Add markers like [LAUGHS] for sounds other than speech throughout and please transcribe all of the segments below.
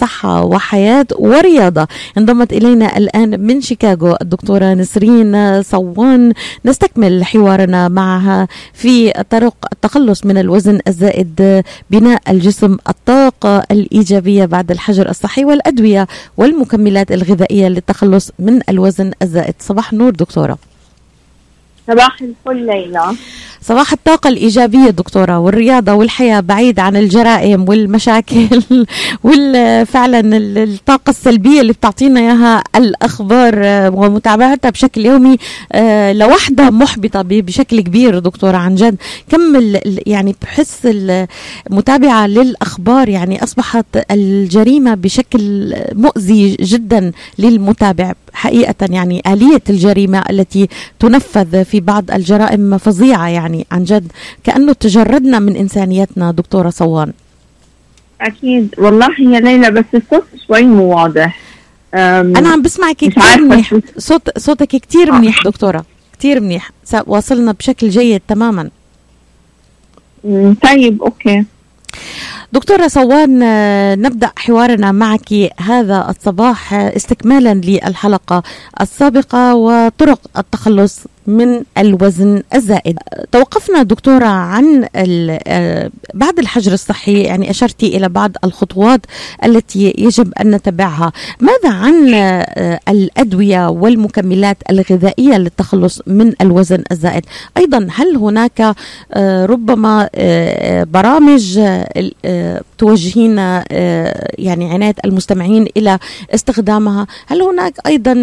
صحة وحياة ورياضة. انضمت إلينا الآن من شيكاغو الدكتورة نسرين صوان. نستكمل حوارنا معها في طرق التخلص من الوزن الزائد بناء الجسم الطاقة الإيجابية بعد الحجر الصحي والأدوية والمكملات الغذائية للتخلص من الوزن الزائد. صباح النور دكتورة. صباح الفل ليلى. صباح الطاقة الإيجابية دكتورة والرياضة والحياة بعيد عن الجرائم والمشاكل [LAUGHS] وفعلا الطاقة السلبية اللي بتعطينا إياها الأخبار ومتابعتها بشكل يومي آه، لوحدها محبطة بشكل كبير دكتورة عن جد. كم يعني بحس المتابعة للأخبار يعني أصبحت الجريمة بشكل مؤذي جدا للمتابع حقيقة يعني آلية الجريمة التي تنفذ في بعض الجرائم فظيعة يعني عن جد كأنه تجردنا من إنسانيتنا دكتورة صوان. أكيد. والله يا ليلى بس الصوت شوي مو واضح. أنا عم بسمعك كثير منيح. صوت صوتك كثير منيح دكتورة. كثير منيح. واصلنا بشكل جيد تماما. طيب أوكي. دكتورة صوان نبدأ حوارنا معك هذا الصباح استكمالا للحلقة السابقة وطرق التخلص من الوزن الزائد. توقفنا دكتورة عن آه، بعد الحجر الصحي يعني أشرتي إلى بعض الخطوات التي يجب أن نتبعها. ماذا عن آه، الأدوية والمكملات الغذائية للتخلص من الوزن الزائد؟ أيضا هل هناك آه، ربما برامج توجهين يعني عناية المستمعين إلى استخدامها هل هناك أيضا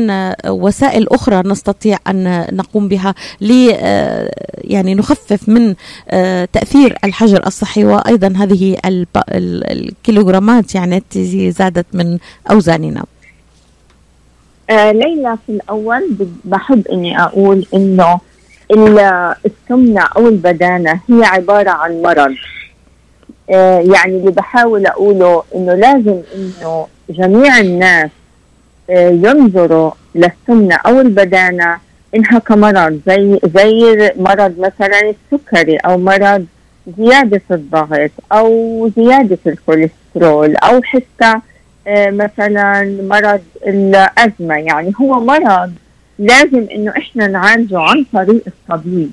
وسائل أخرى نستطيع أن نقوم بها ل آه، يعني نخفف من آه، تأثير الحجر الصحي وأيضا هذه الكيلوغرامات يعني التي زادت من أوزاننا. آه ليلى في الأول بحب إني أقول إنه السمنة أو البدانة هي عبارة عن مرض. آه يعني اللي بحاول أقوله إنه لازم إنه جميع الناس آه ينظروا للسمنة أو البدانة إنها كمرض زي زي مرض مثلا السكري أو مرض زيادة الضغط أو زيادة الكوليسترول أو حتى آه، مثلا مرض الأزمة. يعني هو مرض لازم إنه إحنا نعالجه عن طريق الطبيب.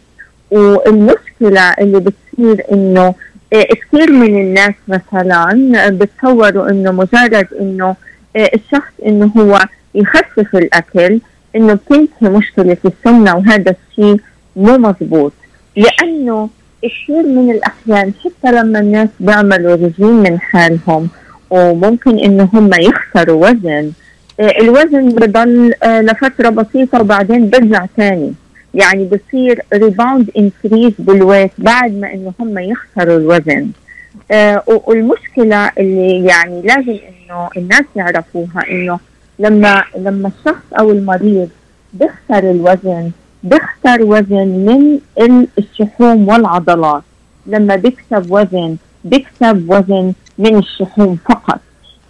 والمشكلة اللي بتصير آه، كثير من الناس مثلا بتصوروا إنه مجرد إنه آه، الشخص إنه هو يخفف الأكل إنه بتنتهي مشكلة السمنة وهذا الشيء مو مضبوط. لأنه كثير من الأحيان حتى لما الناس بيعملوا رجيم من حالهم وممكن إنه هم يخسروا وزن آه، الوزن بضل لفترة بسيطة وبعدين برجع ثاني يعني بصير rebound increase بال weight بعد ما إنه هم يخسروا الوزن. آه والمشكلة اللي يعني لازم إنه الناس يعرفوها إنه لما لما الشخص أو المريض بيخسر الوزن بيخسر وزن من الشحوم والعضلات. لما بيكسب وزن بيكسب وزن من الشحوم فقط.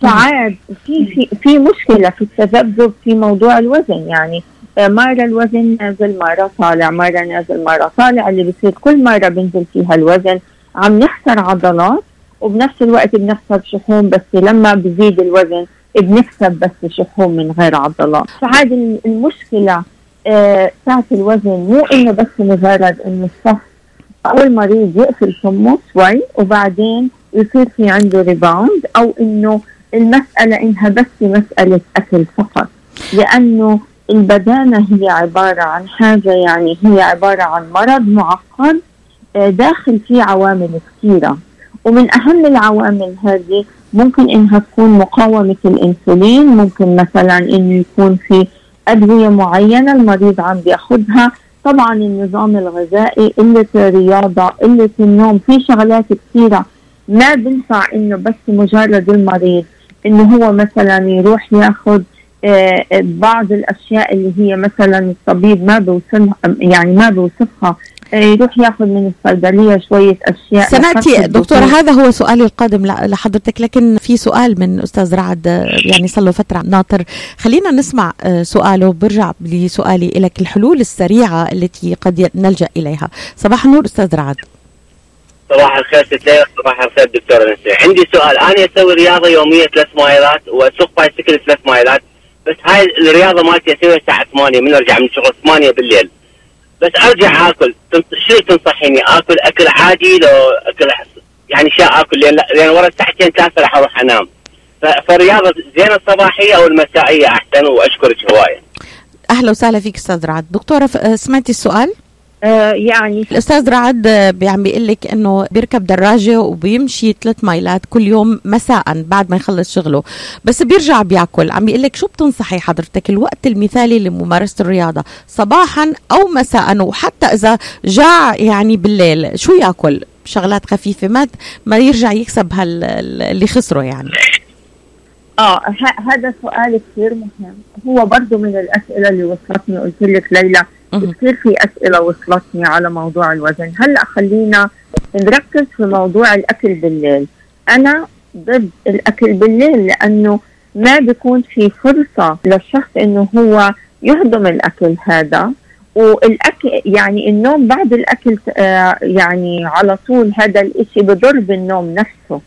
فعاد في في في مشكلة في التذبذب في موضوع الوزن. يعني آه، مرة الوزن نازل مرة طالع مرة نازل مرة طالع. اللي بصير كل مرة بنزل فيها الوزن عم نخسر عضلات وبنفس الوقت بنخسر شحوم بس لما بزيد الوزن بنكسب بس شحوم من غير عضلات. فهذه المشكلة آه تاعت الوزن. مو إنه بس مجرد إنه الشخص أو المريض يقفل فمه شوي وبعدين يصير في عنده ريباوند أو إنه المسألة إنها بس مسألة أكل فقط. لأنه البدانة هي عبارة عن حاجة يعني هي عبارة عن مرض معقد آه داخل فيه عوامل كثيرة. ومن أهم العوامل هذه ممكن إنها تكون مقاومة الإنسولين ممكن مثلا انه يكون في أدوية معينة المريض عم بيأخذها. طبعا النظام الغذائي قلة الرياضة قلة النوم في شغلات كثيرة ما بنفع إنه بس مجرد المريض إنه هو مثلا يروح يأخذ بعض الأشياء اللي هي مثلا الطبيب ما بيوصفها يعني ما بيوصفها يروح ياخذ من الصيدلية شوية أشياء سناتي دكتوره هذا هو سؤالي القادم لحضرتك لكن في سؤال من أستاذ رعد يعني صار له فترة ناطر. خلينا نسمع آه، سؤاله برجع لسؤالي لك الحلول السريعة التي قد نلجأ إليها. صباح النور أستاذ رعد. صباح الخير ست ليلى صباح الخير دكتور نسري عندي سؤال. أنا أسوي رياضة يومية ثلاث مايلات وأسوق بايسكل ثلاث مايلات. بس هاي الرياضة مالتي أسويها الساعة 8 من أرجع من الشغل 8 بالليل. بس أرجع آكل. شو تنصحيني؟ آكل أكل عادي لو أكل يعني شاء آكل لأن لأن ورا ساعتين ثلاثة راح أروح أنام. فالرياضة زين الصباحيه أو المسائيه أحسن وأشكرك هواية. أهلا وسهلا فيك أستاذ رعد. دكتورة سمعتي السؤال؟ يعني الأستاذ رعد عم بيقول لك إنه بيركب دراجة وبيمشي ثلاث مايلات كل يوم مساء بعد ما يخلص شغله بس بيرجع بياكل. عم بيقول لك شو بتنصحي حضرتك؟ الوقت المثالي لممارسة الرياضة صباحا أو مساء وحتى إذا جاع يعني بالليل شو ياكل؟ شغلات خفيفة ما ما يرجع يكسب هال اللي خسره يعني. آه هذا سؤال كثير مهم. هو برضه من الأسئلة اللي وصلتني قلت لك ليلى كثير في أسئلة وصلتني على موضوع الوزن. هلأ خلينا نركز في موضوع الأكل بالليل. أنا ضد الأكل بالليل لأنه ما بيكون في فرصة للشخص إنه هو يهضم الأكل هذا. والأكل يعني النوم بعد الأكل آه يعني على طول هذا الإشي بضر بالنوم نفسه.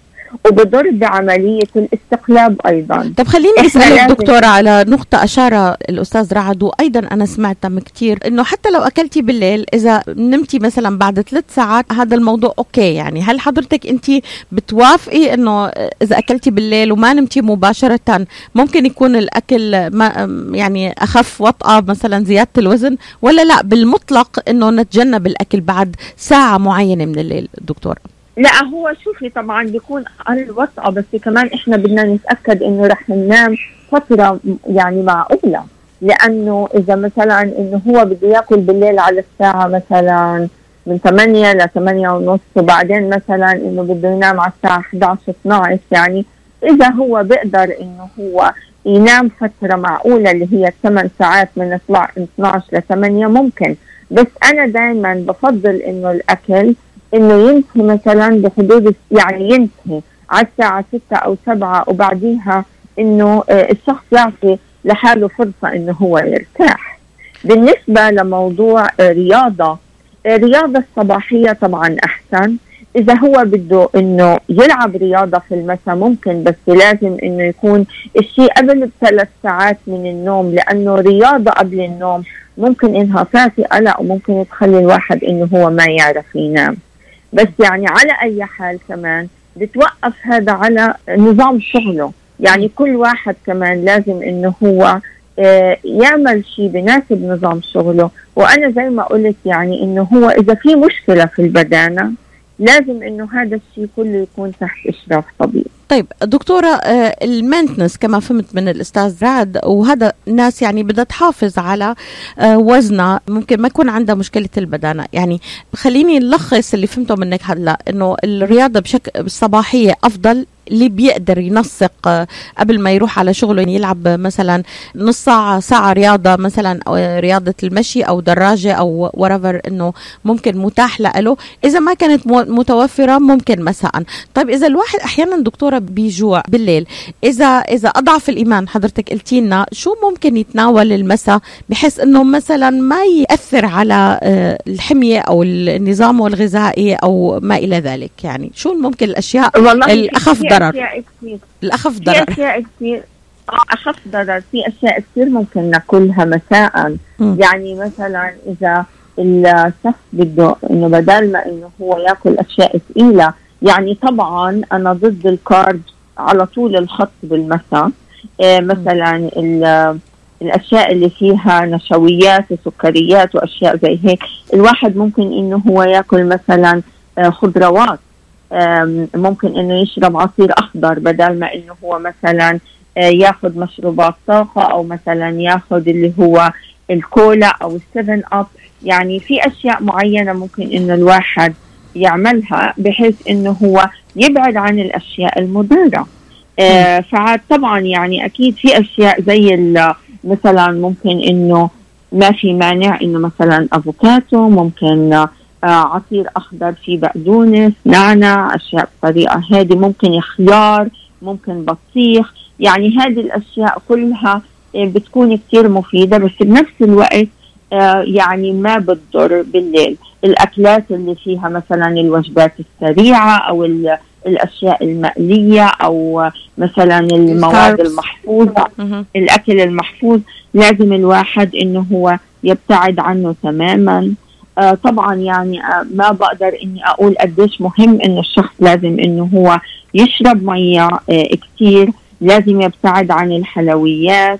وبضر بعملية الاستقلاب أيضا. طب خليني أسألك دكتورة على نقطة أشار الأستاذ رعد وأيضا أنا سمعتها من كتير إنه حتى لو أكلتي بالليل إذا نمتي مثلا بعد ثلاث ساعات هذا الموضوع أوكي يعني. هل حضرتك أنت بتوافقي إنه إذا أكلتي بالليل وما نمتي مباشرة ممكن يكون الأكل ما يعني أخف وطأة مثلا زيادة الوزن ولا لا؟ بالمطلق إنه نتجنب الأكل بعد ساعة معينة من الليل دكتورة. لا هو شوفي طبعا بيكون أقل بس كمان إحنا بدنا نتأكد إنه رح ننام فترة يعني معقولة. لأنه إذا مثلا إنه هو بده يأكل بالليل على الساعة مثلا من 8 ل 8 ونص وبعدين مثلا إنه بده ينام على الساعة 11 12 يعني إذا هو بيقدر إنه هو ينام فترة معقولة اللي هي 8 ساعات من 12 ل 8 ممكن. بس أنا دائما بفضل إنه الأكل إنه ينتهي مثلا بحدود يعني ينتهي على الساعة ستة أو سبعة وبعديها إنه آه، الشخص يعطي لحاله فرصة إنه هو يرتاح. بالنسبة لموضوع آه، رياضة الرياضة آه، الصباحية طبعا أحسن. إذا هو بده إنه يلعب رياضة في المساء ممكن بس لازم إنه يكون الشيء قبل بثلاث ساعات من النوم لأنه رياضة قبل النوم ممكن إنها تعطي قلق وممكن تخلي الواحد إنه هو ما يعرف ينام. بس يعني على أي حال كمان بتوقف هذا على نظام شغله. يعني كل واحد كمان لازم إنه هو آه، يعمل شيء بناسب نظام شغله. وأنا زي ما قلت يعني إنه هو إذا في مشكلة في البدانة لازم إنه هذا الشيء كله يكون تحت إشراف طبيب طيب دكتورة آه، المينتنس كما فهمت من الأستاذ رعد وهذا الناس يعني بدها تحافظ على آه، وزنها ممكن ما يكون عندها مشكلة البدانة. يعني خليني نلخص اللي فهمته منك هلا إنه الرياضة بشكل صباحيه أفضل اللي بيقدر ينسق آه، قبل ما يروح على شغله يعني يلعب مثلا نص ساعة ساعة رياضة مثلا أو رياضة المشي أو دراجة أو ورافر إنه ممكن متاح له إذا ما كانت متوفرة ممكن مساء. طيب إذا الواحد أحيانا دكتورة بيجوع بالليل إذا إذا أضعف الإيمان حضرتك قلتي لنا شو ممكن يتناول المساء بحيث إنه مثلا ما يأثر على آه، الحمية أو النظام الغذائي أو ما إلى ذلك؟ يعني شو ممكن الأشياء الأخف ضرر. الأخف ضرر. في أشياء كثير أخف ضرر. في أشياء كثير ممكن ناكلها مساء. م. يعني مثلا إذا الشخص بده إنه بدل ما إنه هو ياكل أشياء ثقيلة يعني طبعا أنا ضد الكارب على طول الخط بالمساء. إيه مثلا الأشياء اللي فيها نشويات وسكريات وأشياء زي هيك. الواحد ممكن إنه هو ياكل مثلا آه، خضروات. ممكن إنه يشرب عصير أخضر بدل ما إنه هو مثلا آه، ياخذ مشروبات طاقة أو مثلا ياخذ اللي هو الكولا أو السفن أب. يعني في أشياء معينة ممكن إنه الواحد يعملها بحيث إنه هو يبعد عن الأشياء المضرة. آه فطبعا يعني أكيد في أشياء زي مثلا ممكن إنه ما في مانع إنه مثلا أفوكاتو ممكن آه، عصير أخضر فيه بقدونس نعنع أشياء بالطريقة هذه ممكن خيار ممكن بطيخ. يعني هذه الأشياء كلها آه، بتكون كثير مفيدة بس بنفس الوقت آه، يعني ما بتضر بالليل. الأكلات اللي فيها مثلا الوجبات السريعة أو الأشياء المقلية أو مثلا المواد المحفوظة. الأكل المحفوظ لازم الواحد إنه هو يبتعد عنه تماما. آه طبعا يعني آه ما بقدر إني أقول قديش مهم إنه الشخص لازم إنه هو يشرب مية آه كثير لازم يبتعد عن الحلويات.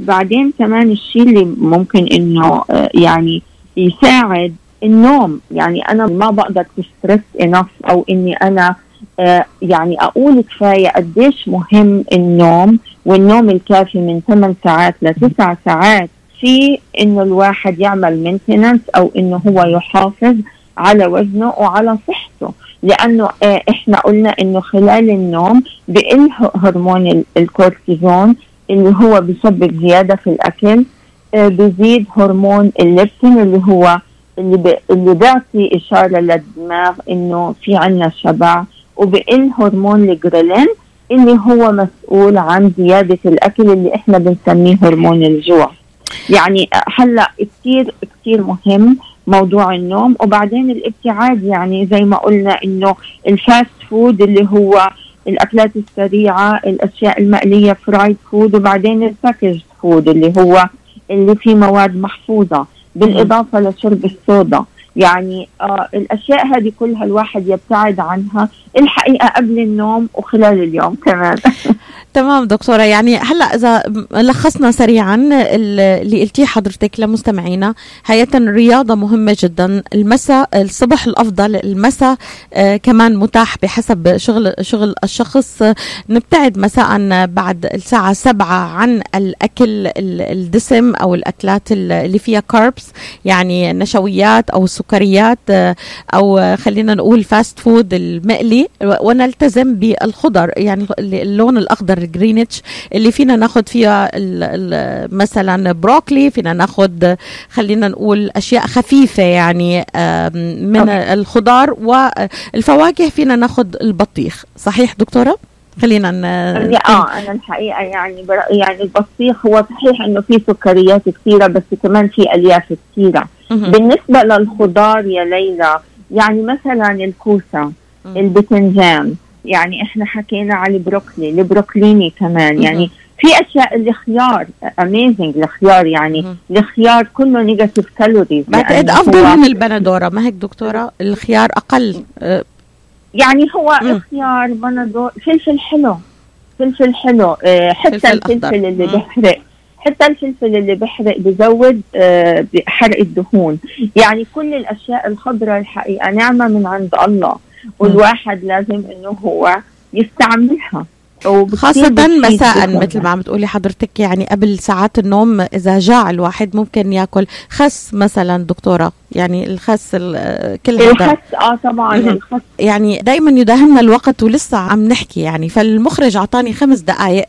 بعدين كمان الشيء اللي ممكن إنه آه يعني يساعد النوم. يعني أنا ما بقدر تسترس انف أو إني أنا آه يعني أقول كفاية قديش مهم النوم والنوم الكافي من 8 ساعات ل 9 ساعات. في إنه الواحد يعمل مينتننس أو إنه هو يحافظ على وزنه وعلى صحته لأنه آه إحنا قلنا إنه خلال النوم بقل هرمون الكورتيزون اللي هو بسبب زيادة في الأكل آه بزيد هرمون الليبتين اللي هو اللي. اللي بيعطي إشارة للدماغ إنه في عنا شبع وبقل هرمون الجريلين اللي هو مسؤول عن زيادة الأكل اللي إحنا بنسميه هرمون الجوع يعني هلا كثير كثير مهم موضوع النوم وبعدين الابتعاد يعني زي ما قلنا إنه ال fast food اللي هو الأكلات السريعة الأشياء المقلية fried food وبعدين ال packaged food اللي هو اللي فيه مواد محفوظة بالإضافة لشرب الصودا. يعني آه الأشياء هذه كلها الواحد يبتعد عنها الحقيقة قبل النوم وخلال اليوم كمان. [LAUGHS] تمام دكتورة. يعني هلا إذا لخصنا سريعا اللي قلتيه حضرتك لمستمعينا حقيقة الرياضه مهمة جدا. المساء الصبح الأفضل المساء آه كمان متاح بحسب شغل شغل الشخص. نبتعد مساء بعد الساعة 7 عن الأكل الدسم أو الأكلات اللي فيها carbs يعني نشويات أو السكريات آه أو خلينا نقول fast food المقلي ونلتزم بالخضر يعني اللون الأخضر ال greenish اللي فينا ناخد فيها مثلا بروكلي فينا ناخد خلينا نقول أشياء خفيفة يعني من okay. الخضار والفواكه فينا ناخد البطيخ. صحيح دكتورة؟ خلينا ن... آه أنا الحقيقة يعني بر... يعني البطيخ هو صحيح إنه فيه سكريات كثيرة بس كمان في ألياف كثيرة. بالنسبة للخضار يا ليلى يعني مثلا الكوسة البتنجان يعني إحنا حكينا على البروكلي ال broccolini كمان يعني في أشياء الخيار amazing الخيار يعني الخيار كله negative calories بعتقد أفضل من البندورة ما هيك دكتورة؟ الخيار أقل يعني هو الخيار بندور فلفل حلو فلفل حلو حتى الفلفل اللي بيحرق حتى الفلفل اللي بيحرق بزود حرق الدهون. يعني كل الأشياء الخضراء الحقيقة نعمة من عند الله. والواحد لازم إنه هو يستعملها. خاصة مساء مثل ما عم تقولي حضرتك يعني قبل ساعات النوم إذا جاع الواحد ممكن يأكل خس مثلا دكتورة. يعني الخس كل هذا. الخس آه طبعا الخس. يعني دائما يداهمنا الوقت ولسه عم نحكي. يعني فالمخرج أعطاني خمس دقائق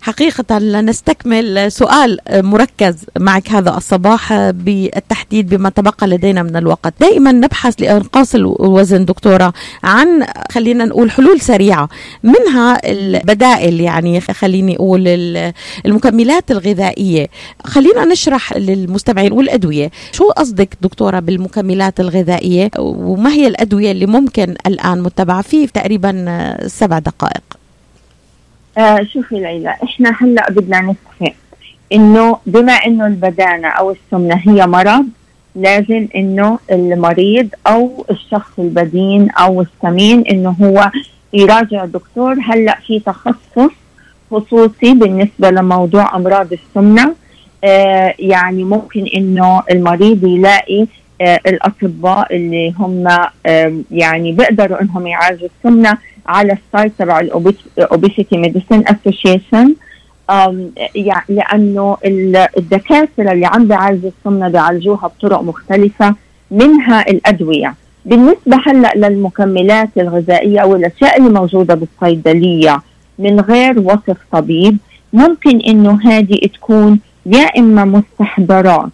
حقيقة لنستكمل سؤال مركز معك هذا الصباح بالتحديد بما تبقى لدينا من الوقت. دائما نبحث لأنقاص الوزن دكتورة عن خلينا نقول حلول سريعة. منها البدائل يعني خليني أقول المكملات الغذائية. خلينا نشرح للمستمعين والأدوية. شو قصدك دكتورة؟ بالمكملات الغذائية وما هي الأدوية اللي ممكن الآن متبعة؟ في تقريبا سبع دقائق. آه شوفي ليلى إحنا هلأ بدنا نتفق إنه بما إنه البدانة أو السمنة هي مرض لازم إنه المريض أو الشخص البدين أو السمين إنه هو يراجع دكتور. هلأ في تخصص خصوصي بالنسبة لموضوع أمراض السمنة آه يعني ممكن إنه المريض يلاقي آه الأطباء اللي هم آه يعني بيقدروا إنهم يعالجوا السمنة على ال site تبع ال Obesity Medicine Association لأنه الدكاترة اللي عم بيعالجوا السمنة بيعالجوها بطرق مختلفة منها الأدوية. بالنسبة هلأ للمكملات الغذائية أو الاشياء اللي موجودة بالصيدلية من غير وصف طبيب ممكن إنه هذه تكون يا إما مستحضرات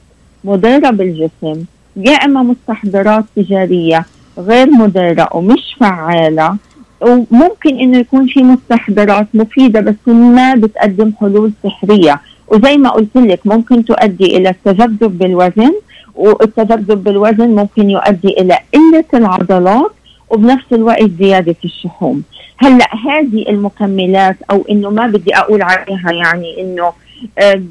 مضرة بالجسم يا إما مستحضرات تجارية غير مضرة ومش فعالة وممكن إنه يكون في مستحضرات مفيدة بس ما بتقدم حلول سحرية. وزي ما قلت لك ممكن تؤدي إلى التجذب بالوزن والتذبذب بالوزن ممكن يؤدي إلى قلة العضلات وبنفس الوقت زيادة الشحوم. هلأ هذه المكملات أو إنه ما بدي أقول عليها يعني إنه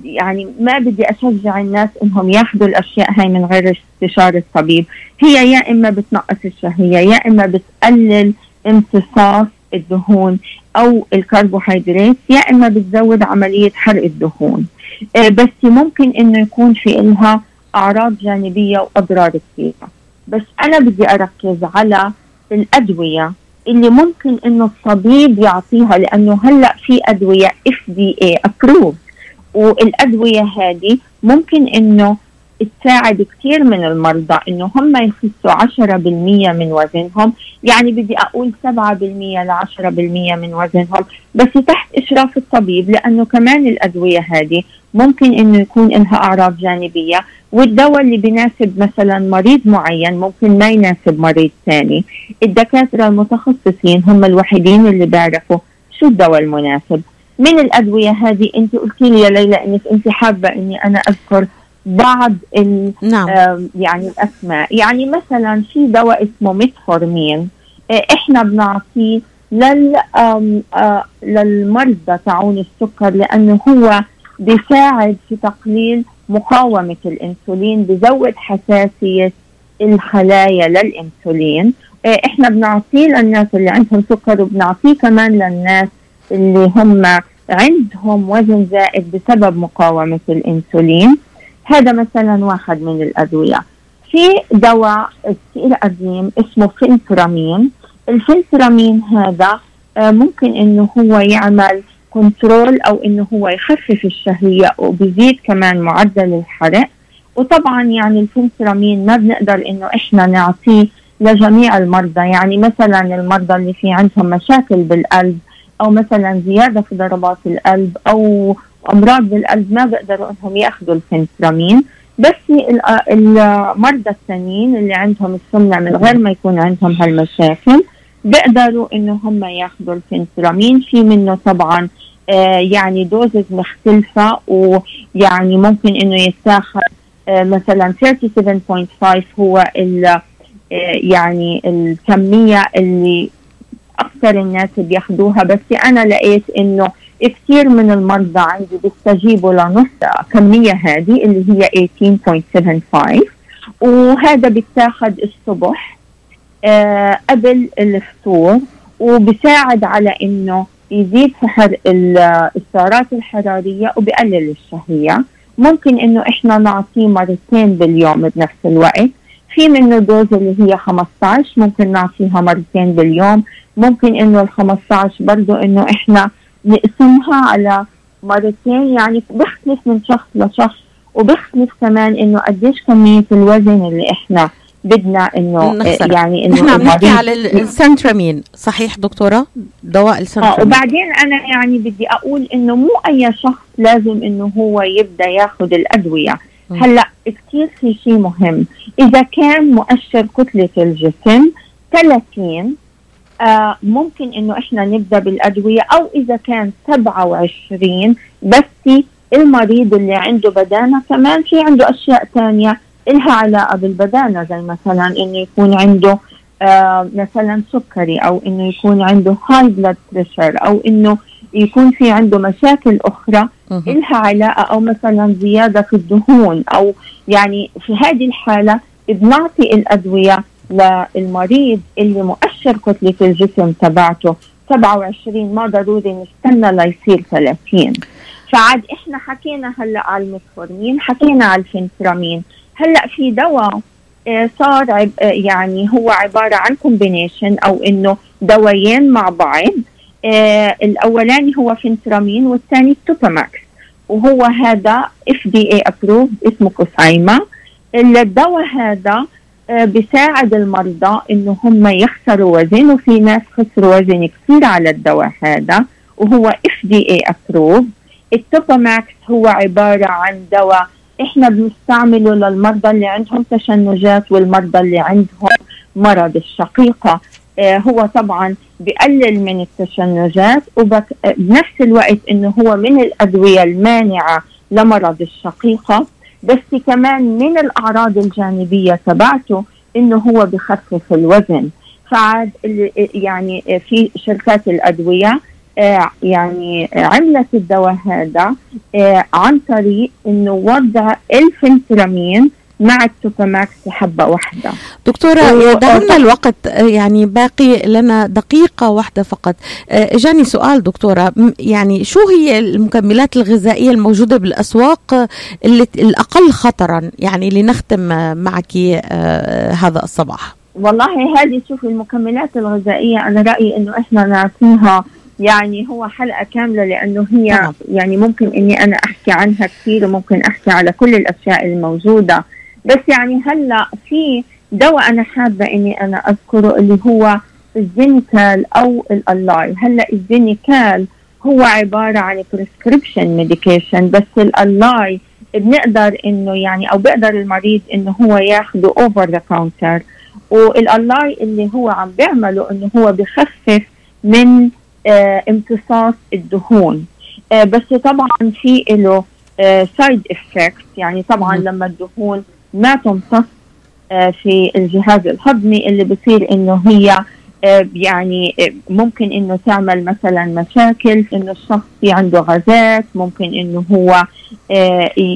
يعني ما بدي أشجع الناس إنهم ياخذوا الأشياء هاي من غير استشارة الطبيب. هي يا إما بتنقص الشهية يا إما بتقلل امتصاص الدهون أو الكربوهيدرات يا إما بتزود عملية حرق الدهون. آه، بس ممكن إنه يكون في لها أعراض جانبية وأضرار كثيرة. بس أنا بدي أركز على الأدوية اللي ممكن إنه الطبيب يعطيها لأنه هلأ في أدوية اف دي اي ابروف والأدوية هذه ممكن إنه تساعد كثير من المرضى إنه هم يخسوا 10% من وزنهم. يعني بدي أقول 7% ل 10% من وزنهم بس تحت إشراف الطبيب لأنه كمان الأدوية هذه ممكن إنه يكون لها أعراض جانبية والدواء اللي بيناسب مثلا مريض معين ممكن ما يناسب مريض ثاني. الدكاترة المتخصصين هم الوحيدين اللي بيعرفوا شو الدواء المناسب. من الأدوية هذه؟ انت قلتي لي يا ليلى إنك انت حابة إني أنا أذكر بعض ال نعم. يعني الأسماء. يعني مثلا في دواء اسمه ميتفورمين. آه، إحنا بنعطيه لل آه، للمرضى تعون السكر لأنه هو بيساعد في تقليل مقاومة الإنسولين بزود حساسية الخلايا للإنسولين. آه، إحنا بنعطيه للناس اللي عندهم سكر وبنعطيه كمان للناس اللي هم عندهم وزن زائد بسبب مقاومة الإنسولين. هذا مثلا واحد من الأدوية. في دواء كثير قديم اسمه phentermine ال phentermine هذا آه، ممكن إنه هو يعمل control أو إنه هو يخفف الشهية وبيزيد كمان معدل الحرق. وطبعا يعني ال phentermine ما بنقدر إنه إحنا نعطيه لجميع المرضى. يعني مثلا المرضى اللي في عندهم مشاكل بالقلب أو مثلا زيادة في ضربات القلب أو أمراض بالقلب ما بيقدروا إنهم يأخذوا ال phentermine. بس المرضى الثانيين اللي عندهم السمنة من غير ما يكون عندهم هالمشاكل بيقدروا إنه هم يأخذوا ال phentermine. في منه طبعا آه يعني doses مختلفة ويعني ممكن إنه يتاخذ آه مثلا 37.5 هو آه يعني الكمية اللي أكثر الناس بياخذوها بس أنا لقيت إنه كثير من المرضى عندي بيستجيبوا لنص كمية هذه اللي هي 18.75 وهذا بيتاخذ الصبح آه قبل الفطور وبساعد على إنه يزيد حرق السعرات الحرارية وبقلل الشهية. ممكن إنه إحنا نعطيه مرتين باليوم بنفس الوقت. في منه dose اللي هي 15 ممكن نعطيها مرتين باليوم. ممكن إنه ال 15 برضه إنه إحنا نقسمها على مرتين يعني بيختلف من شخص لشخص وبيختلف كمان إنه قديش كمية الوزن اللي إحنا بدنا إنه نخسر. يعني إنه إحنا بنحكي على ال phentermine. صحيح دكتورة؟ دواء ال phentermine. آه وبعدين أنا يعني بدي أقول إنه مو أي شخص لازم إنه هو يبدأ ياخذ الأدوية. هلا كثير في شيء مهم. إذا كان مؤشر كتلة الجسم 30 آه ممكن إنه إحنا نبدأ بالأدوية أو إذا كان 27 بس المريض اللي عنده بدانة كمان في عنده أشياء ثانية إلها علاقة بالبدانة زي مثلا إنه يكون عنده آه مثلا سكري أو إنه يكون عنده high blood pressure أو إنه يكون في عنده مشاكل أخرى إلها علاقة أو مثلا زيادة في الدهون أو يعني في هذه الحالة بنعطي الأدوية للمريض اللي مؤشر كتلة الجسم تبعته. 27 ما ضروري نستنى ليصير 30 فعاد إحنا حكينا هلأ على الميتفورمين حكينا على ال phentermine. هلأ في دواء آه، صار آه، يعني هو عبارة عن combination أو إنه دوايين مع بعض. آه الأولاني هو phentermine والثاني Topamax وهو هذا FDA approved اسمه Qsymia. الدواء هذا آه، بيساعد المرضى إنه هم يخسروا وزن وفي ناس خسروا وزن كثير على الدواء هذا وهو FDA approved ال Topamax هو عبارة عن دواء إحنا بنستعمله للمرضى اللي عندهم تشنجات والمرضى اللي عندهم مرض الشقيقة. هو طبعا بقلل من التشنجات وبنفس الوقت إنه هو من الأدوية المانعة لمرض الشقيقة. بس كمان من الأعراض الجانبية تبعته إنه هو بخفف الوزن. فعاد يعني في شركات الأدوية آه، يعني عملت الدواء هذا آه، عن طريق إنه وضع ال phentermine مع ال Topamax حبة واحدة. دكتورة داهمنا الوقت يعني باقي لنا دقيقة واحدة فقط. إجاني سؤال دكتورة. يعني شو هي المكملات الغذائية الموجودة بالأسواق اللي الأقل خطرا؟ يعني لنختم معك آه، هذا الصباح. والله هذه شوف المكملات الغذائية أنا رأيي إنه إحنا نعطيها يعني هو حلقة كاملة لأنه هي. يعني ممكن إني أنا أحكي عنها كثير وممكن أحكي على كل الأشياء الموجودة. بس يعني هلا في دواء أنا حابة إني أنا أذكره اللي هو ال Xenical أو ال Alli هلا ال Xenical هو عبارة عن prescription medication بس ال Alli بنقدر إنه يعني أو بيقدر المريض إنه هو ياخده over the counter وال Alli اللي هو عم بيعمله إنه هو بخفف من آه امتصاص الدهون. آه بس طبعا في له side effect يعني طبعا لما الدهون ما تمتص آه، في الجهاز الهضمي اللي بصير إنه هي آه، يعني آه، ممكن إنه تعمل مثلا مشاكل إنه الشخص في عنده غازات ممكن إنه هو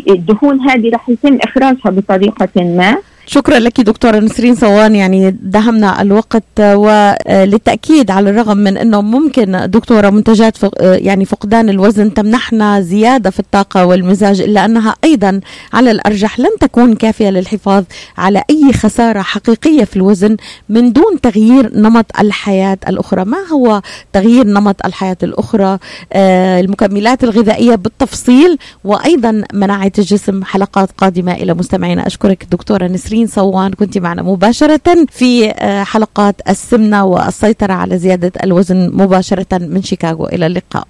الدهون هذه رح يتم إخراجها بطريقة ما. شكرا لك دكتورة نسرين صوان. يعني دهمنا الوقت وللتأكيد على الرغم من أنه ممكن دكتورة منتجات يعني فقدان الوزن تمنحنا زيادة في الطاقة والمزاج إلا أنها أيضا على الأرجح لن تكون كافية للحفاظ على أي خسارة حقيقية في الوزن من دون تغيير نمط الحياة الأخرى. ما هو تغيير نمط الحياة الأخرى؟ آه، المكملات الغذائية بالتفصيل وأيضا مناعة الجسم. حلقات قادمة إلى مستمعينا. أشكرك دكتورة نسرين. نسرين صوان كنت معنا مباشرة في آه، حلقات السمنة والسيطرة على زيادة الوزن مباشرة من شيكاغو. إلى اللقاء.